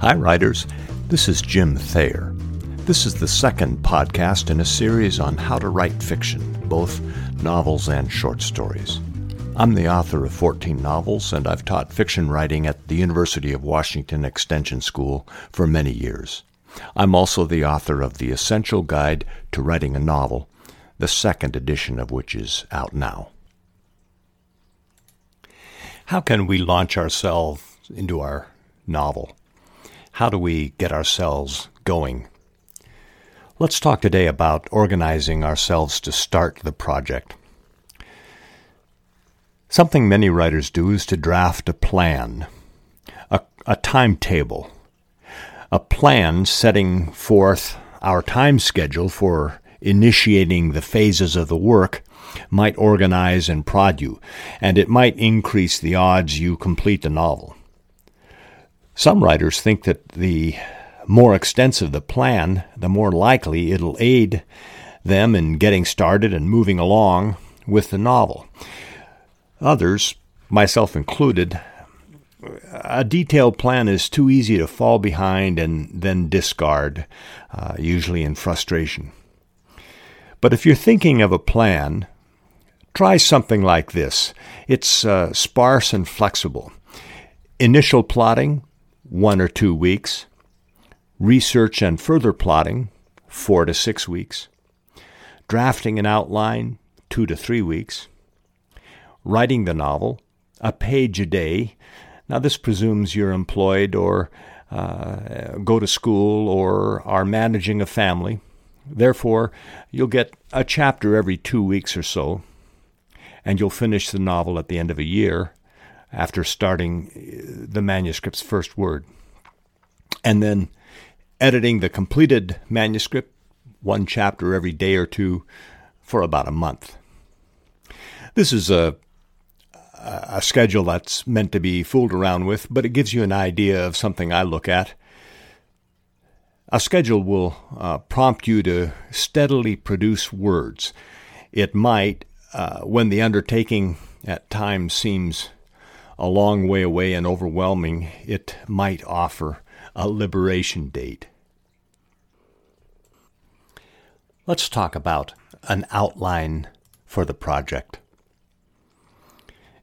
Hi, writers. This is Jim Thayer. This is the second podcast in a series on how to write fiction, both novels and short stories. I'm the author of 14 novels, and I've taught fiction writing at the University of Washington Extension School for many years. I'm also the author of The Essential Guide to Writing a Novel, the second edition of which is out now. How can we launch ourselves into our novel? How do we get ourselves going? Let's talk today about organizing ourselves to start the project. Something many writers do is to draft a plan, a, a timetable, a plan setting forth our time schedule for initiating the phases of the work might organize and prod you, and it might increase the odds you complete the novel. Some writers think that the more extensive the plan, the more likely it'll aid them in getting started and moving along with the novel. Others, myself included, a detailed plan is too easy to fall behind and then discard, uh, usually in frustration. But if you're thinking of a plan, try something like this. It's uh, sparse and flexible. Initial plotting, one or two weeks. Research and further plotting, four to six weeks. Drafting an outline, two to three weeks. Writing the novel, a page a day. Now, this presumes you're employed or uh, go to school or are managing a family. Therefore, you'll get a chapter every two weeks or so, and you'll finish the novel at the end of a year after starting uh, the manuscript's first word. And then editing the completed manuscript, one chapter every day or two, for about a month. This is a a schedule that's meant to be fooled around with, but it gives you an idea of something I look at. A schedule will uh, prompt you to steadily produce words. It might, uh, when the undertaking at times seems a long way away and overwhelming, it might offer a liberation date. Let's talk about an outline for the project.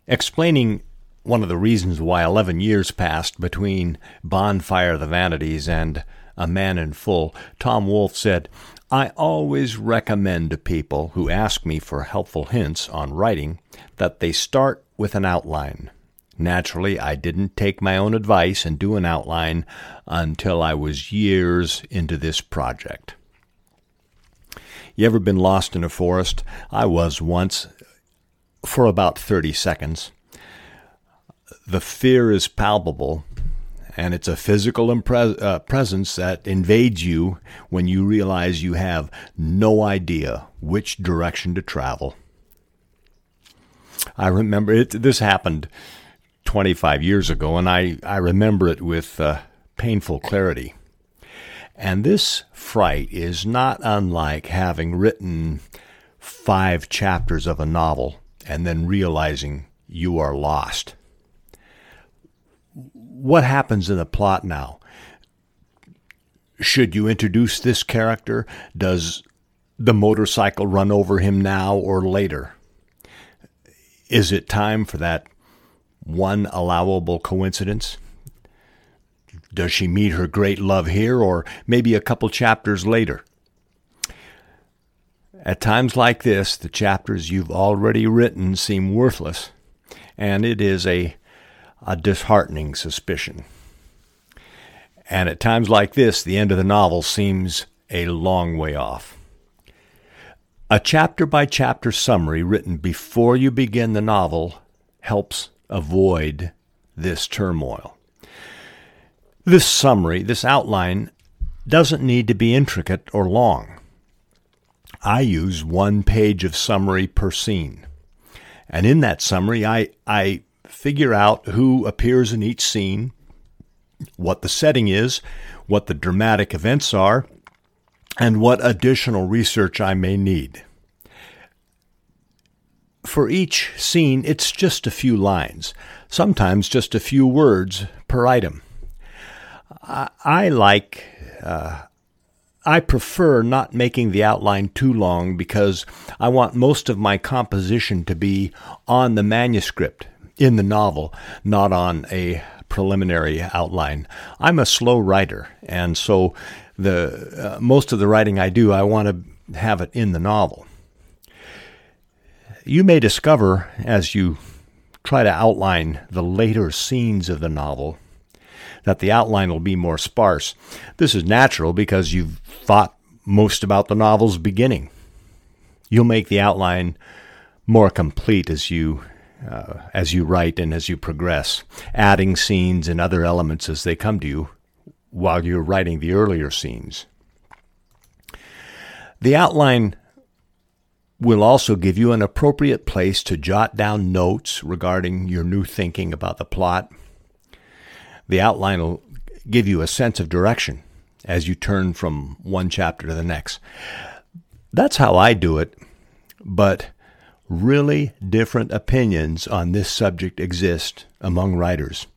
Explaining one of the reasons why 11 years passed between Bonfire of the Vanities and A Man in Full, Tom Wolfe said, I always recommend to people who ask me for helpful hints on writing that they start with an outline. Naturally, I didn't take my own advice and do an outline until I was years into this project. You ever been lost in a forest? I was once for about 30 seconds. The fear is palpable, and it's a physical impre- uh, presence that invades you when you realize you have no idea which direction to travel. I remember it, this happened 25 years ago, and I, I remember it with uh, painful clarity. And this fright is not unlike having written five chapters of a novel and then realizing you are lost. What happens in the plot now? Should you introduce this character? Does the motorcycle run over him now or later? Is it time for that one allowable coincidence? Does she meet her great love here or maybe a couple chapters later? At times like this, the chapters you've already written seem worthless, and it is a, a disheartening suspicion. And at times like this, the end of the novel seems a long way off. A chapter by chapter summary written before you begin the novel helps avoid this turmoil. This summary, this outline, doesn't need to be intricate or long. I use one page of summary per scene. And in that summary, I, I figure out who appears in each scene, what the setting is, what the dramatic events are, and what additional research I may need. For each scene, it's just a few lines, sometimes just a few words per item. I, I like. Uh, I prefer not making the outline too long because I want most of my composition to be on the manuscript in the novel, not on a preliminary outline. I'm a slow writer, and so the uh, most of the writing I do, I want to have it in the novel. You may discover as you try to outline the later scenes of the novel that the outline will be more sparse. This is natural because you've thought most about the novel's beginning. You'll make the outline more complete as you uh, as you write and as you progress, adding scenes and other elements as they come to you while you're writing the earlier scenes. The outline will also give you an appropriate place to jot down notes regarding your new thinking about the plot the outline will give you a sense of direction as you turn from one chapter to the next. That's how I do it, but really different opinions on this subject exist among writers,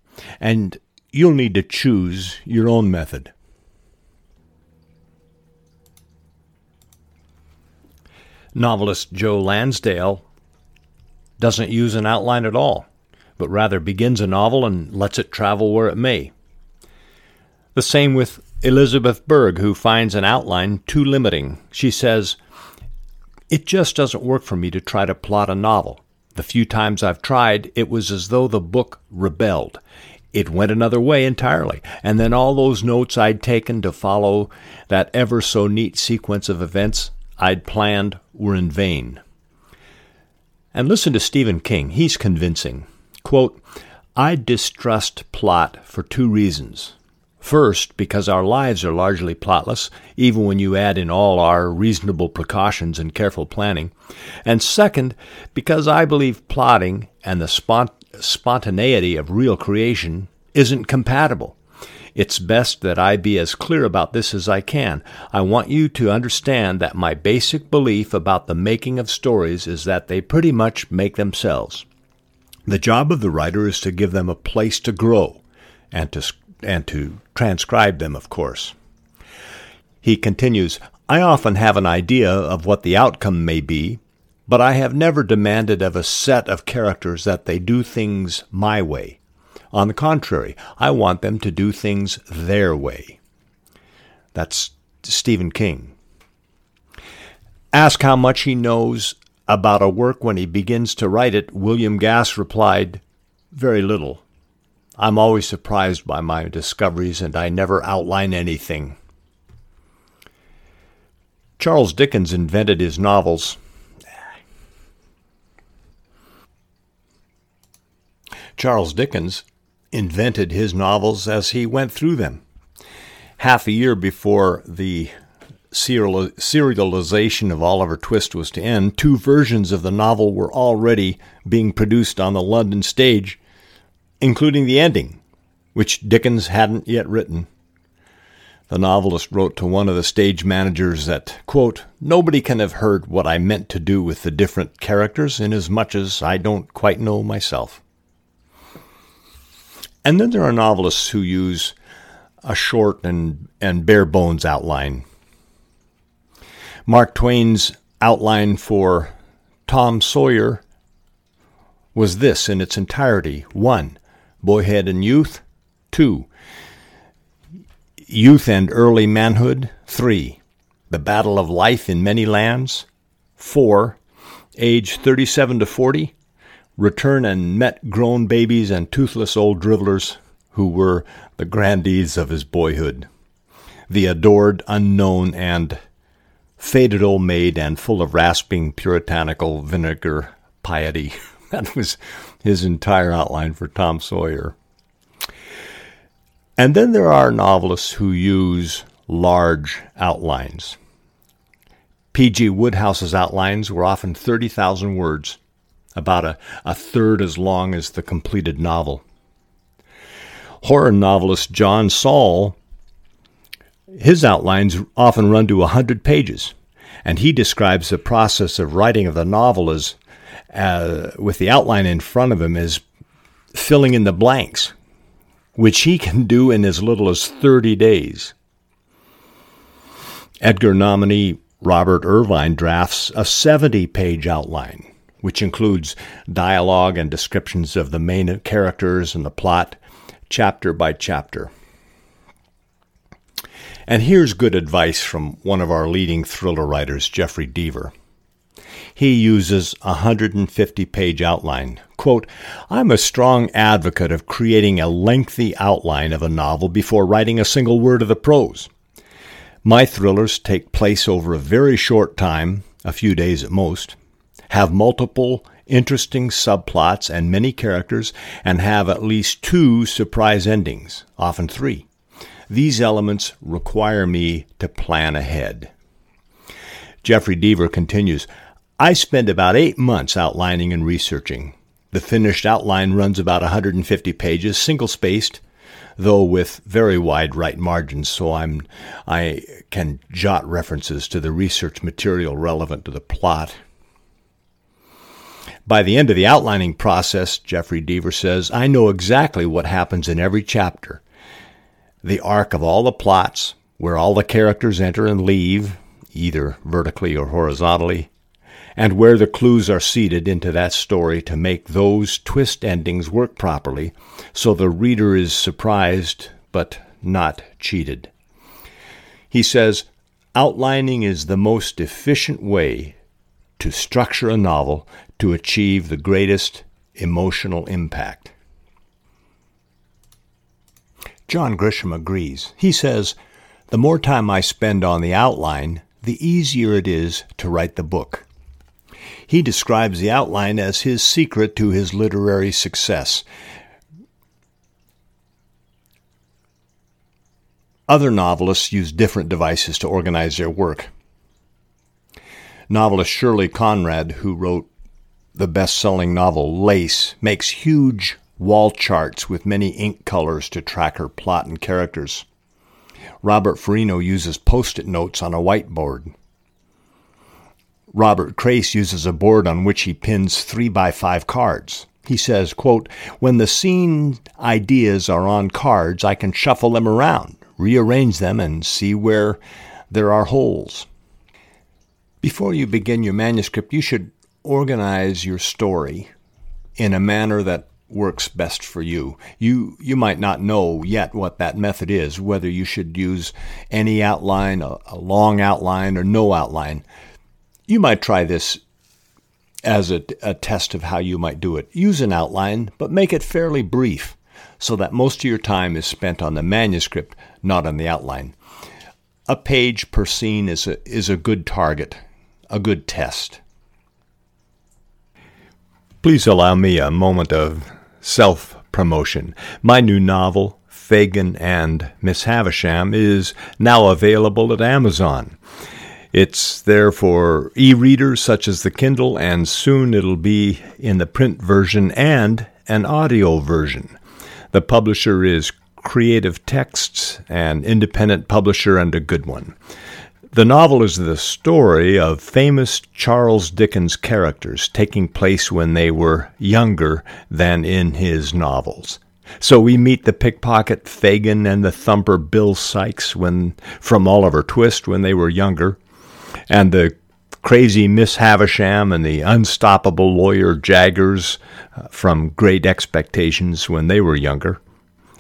and you'll need to choose your own method. Novelist Joe Lansdale doesn't use an outline at all but rather begins a novel and lets it travel where it may. The same with Elizabeth Berg, who finds an outline too limiting. She says, It just doesn't work for me to try to plot a novel. The few times I've tried, it was as though the book rebelled. It went another way entirely, and then all those notes I'd taken to follow that ever so neat sequence of events I'd planned were in vain. And listen to Stephen King. He's convincing. Quote, I distrust plot for two reasons. First, because our lives are largely plotless, even when you add in all our reasonable precautions and careful planning. And second, because I believe plotting and the spont- spontaneity of real creation isn't compatible. It's best that I be as clear about this as I can. I want you to understand that my basic belief about the making of stories is that they pretty much make themselves. The job of the writer is to give them a place to grow and to, and to transcribe them, of course. He continues, I often have an idea of what the outcome may be, but I have never demanded of a set of characters that they do things my way. On the contrary, I want them to do things their way. That's Stephen King. Ask how much he knows about a work when he begins to write it, William Gass replied, Very little. I'm always surprised by my discoveries, and I never outline anything. Charles Dickens invented his novels. Charles Dickens invented his novels as he went through them. Half a year before the serialization of Oliver Twist was to end, two versions of the novel were already being produced on the London stage, including the ending, which Dickens hadn't yet written. The novelist wrote to one of the stage managers that, quote, Nobody can have heard what I meant to do with the different characters, inasmuch as I don't quite know myself. And then there are novelists who use a short and, and bare bones outline Mark Twain's outline for Tom Sawyer was this in its entirety 1. Boyhood and youth. 2. Youth and early manhood. 3. The battle of life in many lands. 4. Age 37 to 40. Return and met grown babies and toothless old drivellers who were the grandees of his boyhood. The adored, unknown, and faded old maid and full of rasping puritanical vinegar piety. that was his entire outline for Tom Sawyer. And then there are novelists who use large outlines. P.G. Wodehouse's outlines were often 30,000 words, about a, a third as long as the completed novel. Horror novelist John Saul his outlines often run to a hundred pages, and he describes the process of writing of the novel as, uh, with the outline in front of him, as filling in the blanks. which he can do in as little as 30 days. Edgar nominee Robert Irvine drafts a 70 page outline, which includes dialogue and descriptions of the main characters and the plot, chapter by chapter. And here's good advice from one of our leading thriller writers, Jeffrey Deaver. He uses a 150 page outline. Quote, I'm a strong advocate of creating a lengthy outline of a novel before writing a single word of the prose. My thrillers take place over a very short time, a few days at most, have multiple interesting subplots and many characters, and have at least two surprise endings, often three. These elements require me to plan ahead. Jeffrey Deaver continues I spend about eight months outlining and researching. The finished outline runs about 150 pages, single spaced, though with very wide right margins, so I'm I can jot references to the research material relevant to the plot. By the end of the outlining process, Jeffrey Deaver says, I know exactly what happens in every chapter. The arc of all the plots, where all the characters enter and leave, either vertically or horizontally, and where the clues are seeded into that story to make those twist endings work properly so the reader is surprised but not cheated. He says, outlining is the most efficient way to structure a novel to achieve the greatest emotional impact. John Grisham agrees. He says, The more time I spend on the outline, the easier it is to write the book. He describes the outline as his secret to his literary success. Other novelists use different devices to organize their work. Novelist Shirley Conran, who wrote the best selling novel Lace, makes huge wall charts with many ink colors to track her plot and characters. Robert Ferrigno uses post it notes on a whiteboard. Robert Crais uses a board on which he pins three by five cards. He says, quote, When the scene ideas are on cards, I can shuffle them around, rearrange them, and see where there are holes. Before you begin your manuscript, you should organize your story in a manner that works best for you. You you might not know yet what that method is, whether you should use any outline, a, a long outline, or no outline. You might try this as a, a test of how you might do it. Use an outline, but make it fairly brief so that most of your time is spent on the manuscript, not on the outline. A page per scene is a, is a good target, a good test. Please allow me a moment of self promotion. My new novel, Fagin and Miss Havisham, is now available at Amazon. It's there for e readers such as the Kindle, and soon it'll be in the print version and an audio version. The publisher is Creative Texts, an independent publisher and a good one. The novel is the story of famous Charles Dickens characters taking place when they were younger than in his novels. So we meet the pickpocket Fagin and the thumper Bill Sikes when from Oliver Twist when they were younger and the crazy Miss Havisham and the unstoppable lawyer Jaggers uh, from Great Expectations when they were younger,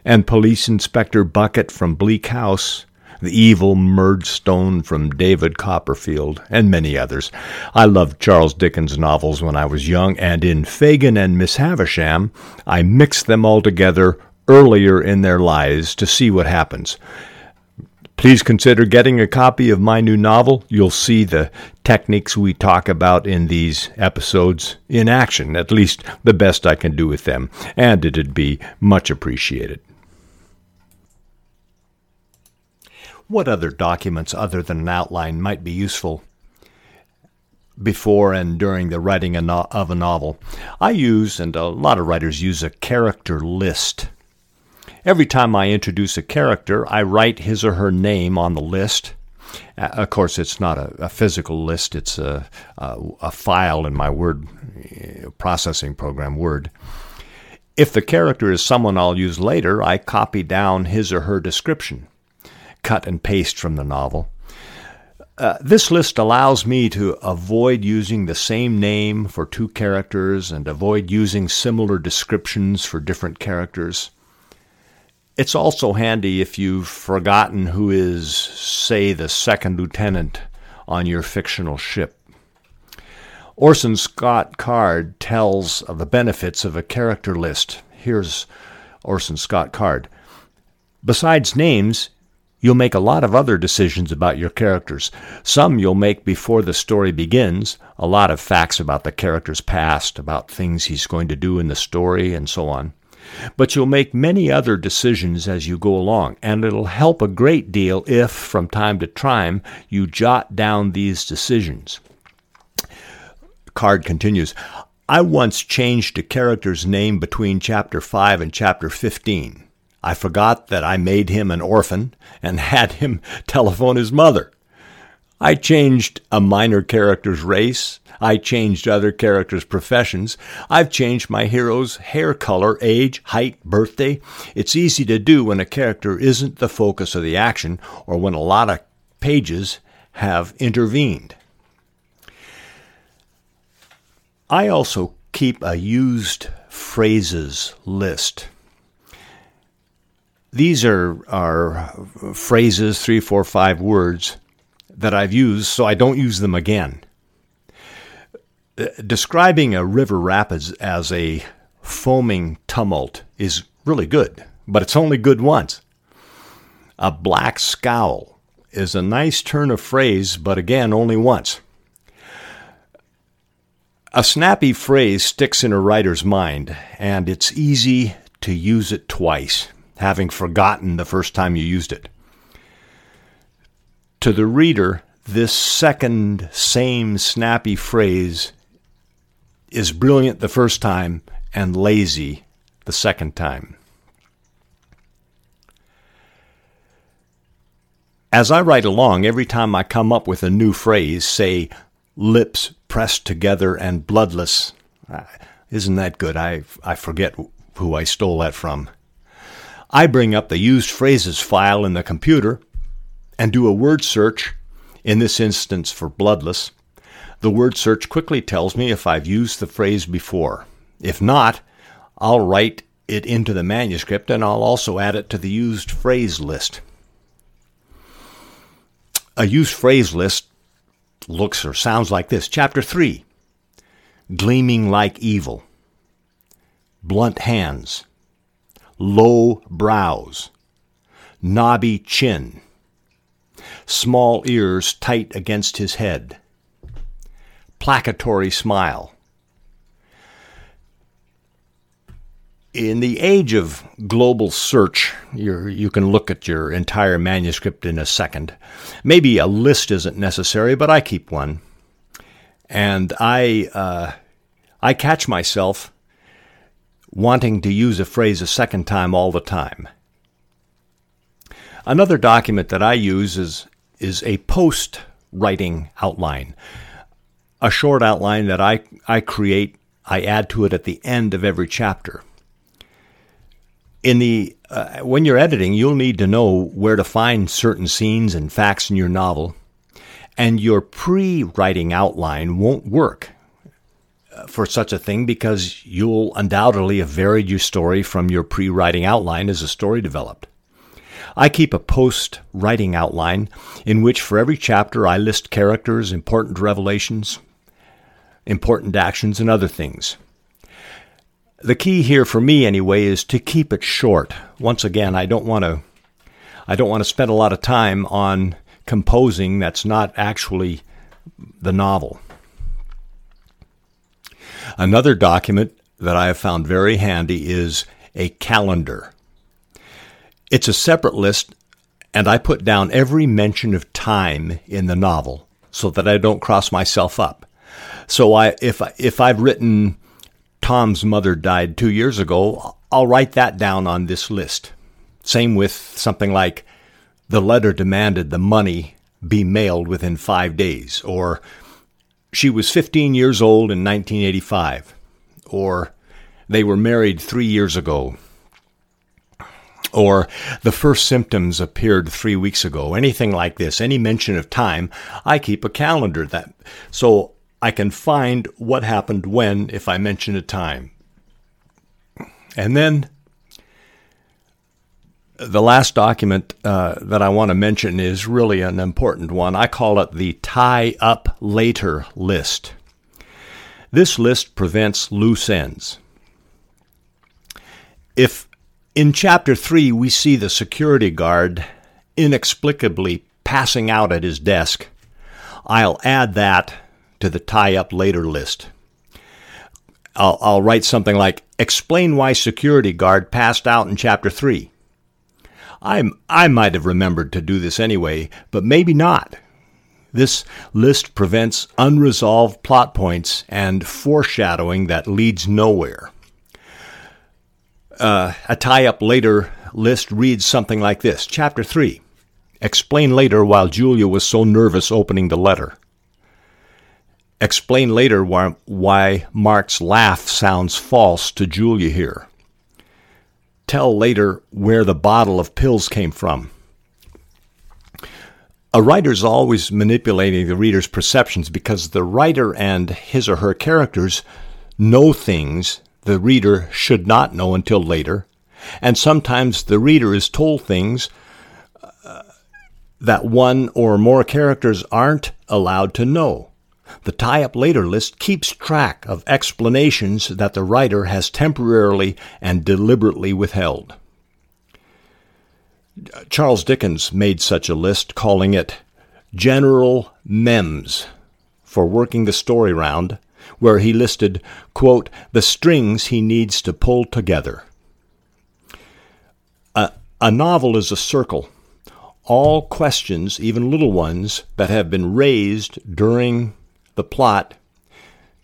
and Police Inspector Bucket from Bleak House, the evil Murdstone from David Copperfield, and many others. I loved Charles Dickens' novels when I was young, and in Fagin and Miss Havisham, I mixed them all together earlier in their lives to see what happens. Please consider getting a copy of my new novel. You'll see the techniques we talk about in these episodes in action, at least the best I can do with them, and it'd be much appreciated. What other documents other than an outline might be useful before and during the writing of a novel? I use, and a lot of writers use, a character list. Every time I introduce a character, I write his or her name on the list. Of course, it's not a, a physical list, it's a, a, a, file in my word uh, processing program, Word. If the character is someone I'll use later, I copy down his or her description, cut and paste from the novel. Uh, this list allows me to avoid using the same name for two characters and avoid using similar descriptions for different characters. It's also handy if you've forgotten who is, say, the second lieutenant on your fictional ship. Orson Scott Card tells of the benefits of a character list. Here's Orson Scott Card. Besides names, You'll make a lot of other decisions about your characters. Some you'll make before the story begins, a lot of facts about the character's past, about things he's going to do in the story, and so on. But you'll make many other decisions as you go along, and it'll help a great deal if, from time to time, you jot down these decisions. Card continues I once changed a character's name between chapter 5 and chapter 15. I forgot that I made him an orphan and had him telephone his mother. I changed a minor character's race. I changed other characters' professions. I've changed my hero's hair color, age, height, birthday. It's easy to do when a character isn't the focus of the action or when a lot of pages have intervened. I also keep a used phrases list. These are, are phrases, three, four, five words that I've used, so I don't use them again. Uh, describing a river rapids as a foaming tumult is really good, but it's only good once. A black scowl is a nice turn of phrase, but again, only once. A snappy phrase sticks in a writer's mind, and it's easy to use it twice having forgotten the first time you used it. To the reader, this second same snappy phrase is brilliant the first time and lazy the second time. As I write along, every time I come up with a new phrase, say, lips pressed together and bloodless, uh, isn't that good? I, I forget who I stole that from. I bring up the used phrases file in the computer and do a word search, in this instance for bloodless. The word search quickly tells me if I've used the phrase before. If not, I'll write it into the manuscript and I'll also add it to the used phrase list. A used phrase list looks or sounds like this Chapter 3 Gleaming like evil, blunt hands, low brows, knobby chin, small ears tight against his head, placatory smile. In the age of global search, you can look at your entire manuscript in a second. Maybe a list isn't necessary, but I keep one. And I, uh, I catch myself wanting to use a phrase a second time all the time. Another document that I use is, is a post writing outline, a short outline that I, I create, I add to it at the end of every chapter. In the uh, when you're editing, you'll need to know where to find certain scenes and facts in your novel, and your pre-writing outline won't work for such a thing because you'll undoubtedly have varied your story from your pre writing outline as the story developed. I keep a post writing outline in which for every chapter I list characters, important revelations, important actions, and other things. The key here for me anyway is to keep it short. Once again, I don't want to I don't want to spend a lot of time on composing that's not actually the novel. Another document that I have found very handy is a calendar. It's a separate list, and I put down every mention of time in the novel so that I don't cross myself up. So I, if if I've written Tom's mother died two years ago, I'll write that down on this list. Same with something like the letter demanded the money be mailed within five days, or she was 15 years old in 1985, or they were married three years ago. Or the first symptoms appeared three weeks ago. Anything like this, any mention of time, I keep a calendar that so I can find what happened when if I mention a time. And then the last document uh, that I want to mention is really an important one. I call it the tie up later list. This list prevents loose ends. If in chapter 3 we see the security guard inexplicably passing out at his desk, I'll add that to the tie up later list. I'll, I'll write something like, Explain why security guard passed out in chapter 3. I, I might have remembered to do this anyway, but maybe not. This list prevents unresolved plot points and foreshadowing that leads nowhere. Uh, a tie up later list reads something like this Chapter 3 Explain later while Julia was so nervous opening the letter. Explain later why, why Mark's laugh sounds false to Julia here tell later where the bottle of pills came from. A writer's always manipulating the reader's perceptions because the writer and his or her characters know things the reader should not know until later, and sometimes the reader is told things uh, that one or more characters aren't allowed to know. The tie up later list keeps track of explanations that the writer has temporarily and deliberately withheld. Charles Dickens made such a list, calling it General Mems for working the story round, where he listed, quote, the strings he needs to pull together. A, a novel is a circle. All questions, even little ones, that have been raised during the plot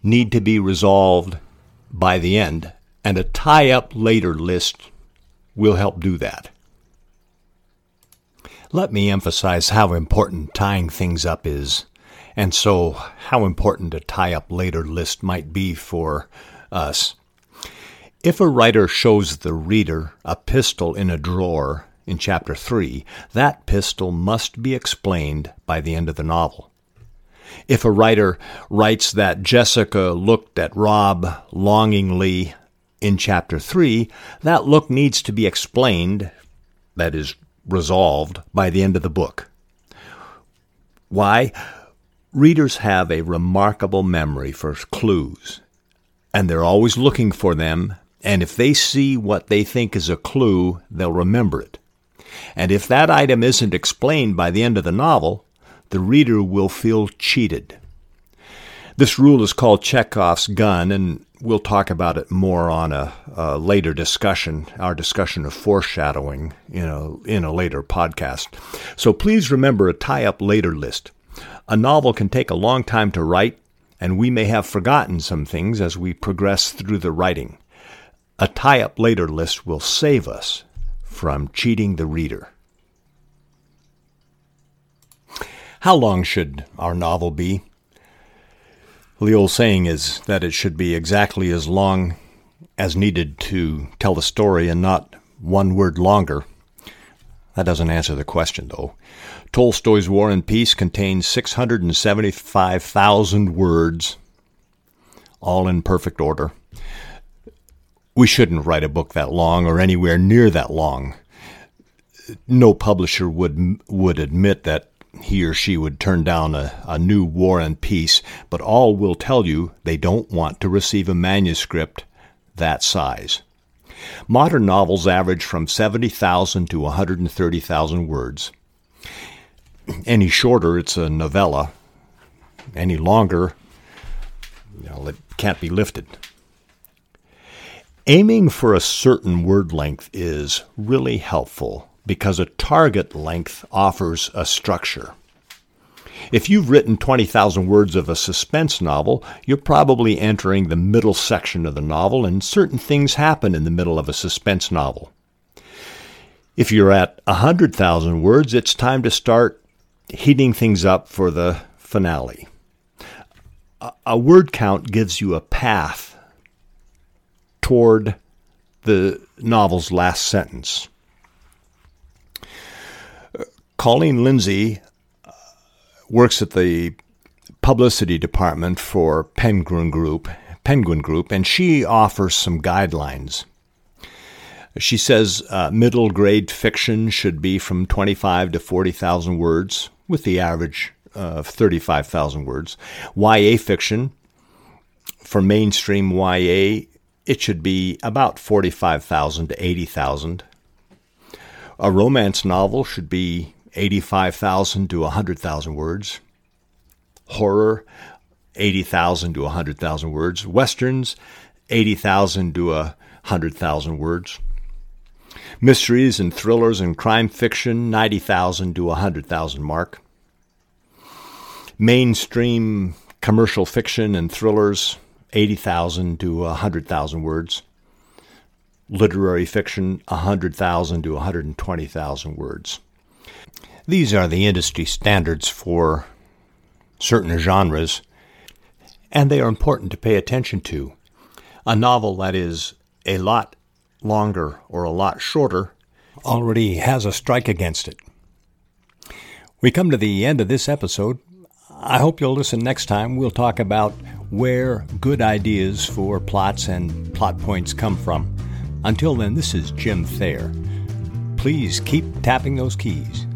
need to be resolved by the end, and a tie up later list will help do that. Let me emphasize how important tying things up is, and so how important a tie up later list might be for us. If a writer shows the reader a pistol in a drawer in chapter 3, that pistol must be explained by the end of the novel. If a writer writes that Jessica looked at Rob longingly in chapter 3, that look needs to be explained, that is, resolved, by the end of the book. Why? Readers have a remarkable memory for clues, and they're always looking for them, and if they see what they think is a clue, they'll remember it. And if that item isn't explained by the end of the novel, the reader will feel cheated. This rule is called Chekhov's gun, and we'll talk about it more on a, a, later discussion, our discussion of foreshadowing in a, in a later podcast. So please remember a tie up later list. A novel can take a long time to write, and we may have forgotten some things as we progress through the writing. A tie up later list will save us from cheating the reader. How long should our novel be? The old saying is that it should be exactly as long as needed to tell the story and not one word longer. That doesn't answer the question, though. Tolstoy's War and Peace contains 675,000 words, all in perfect order. We shouldn't write a book that long or anywhere near that long. No publisher would would admit that he or she would turn down a, a new War and Peace, but all will tell you they don't want to receive a manuscript that size. Modern novels average from 70,000 to 130,000 words. Any shorter, it's a novella. Any longer, know, it can't be lifted. Aiming for a certain word length is really helpful because a target length offers a structure. If you've written 20,000 words of a suspense novel, you're probably entering the middle section of the novel, and certain things happen in the middle of a suspense novel. If you're at 100,000 words, it's time to start heating things up for the finale. A word count gives you a path toward the novel's last sentence. Colleen Lindsay uh, works at the publicity department for Penguin Group, Penguin Group, and she offers some guidelines. She says uh, middle grade fiction should be from 25 to 40,000 words, with the average of 35,000 words. YA fiction, for mainstream YA, it should be about 45,000 to 80,000. A romance novel should be 85,000 to 100,000 words. Horror, 80,000 to 100,000 words. Westerns, 80,000 to 100,000 words. Mysteries and thrillers and crime fiction, 90,000 to 100,000 mark. Mainstream commercial fiction and thrillers, 80,000 to 100,000 words. Literary fiction, 100,000 to 120,000 words. These are the industry standards for certain genres, and they are important to pay attention to. A novel that is a lot longer or a lot shorter already has a strike against it. We come to the end of this episode. I hope you'll listen next time. We'll talk about where good ideas for plots and plot points come from. Until then, this is Jim Thayer. Please keep tapping those keys.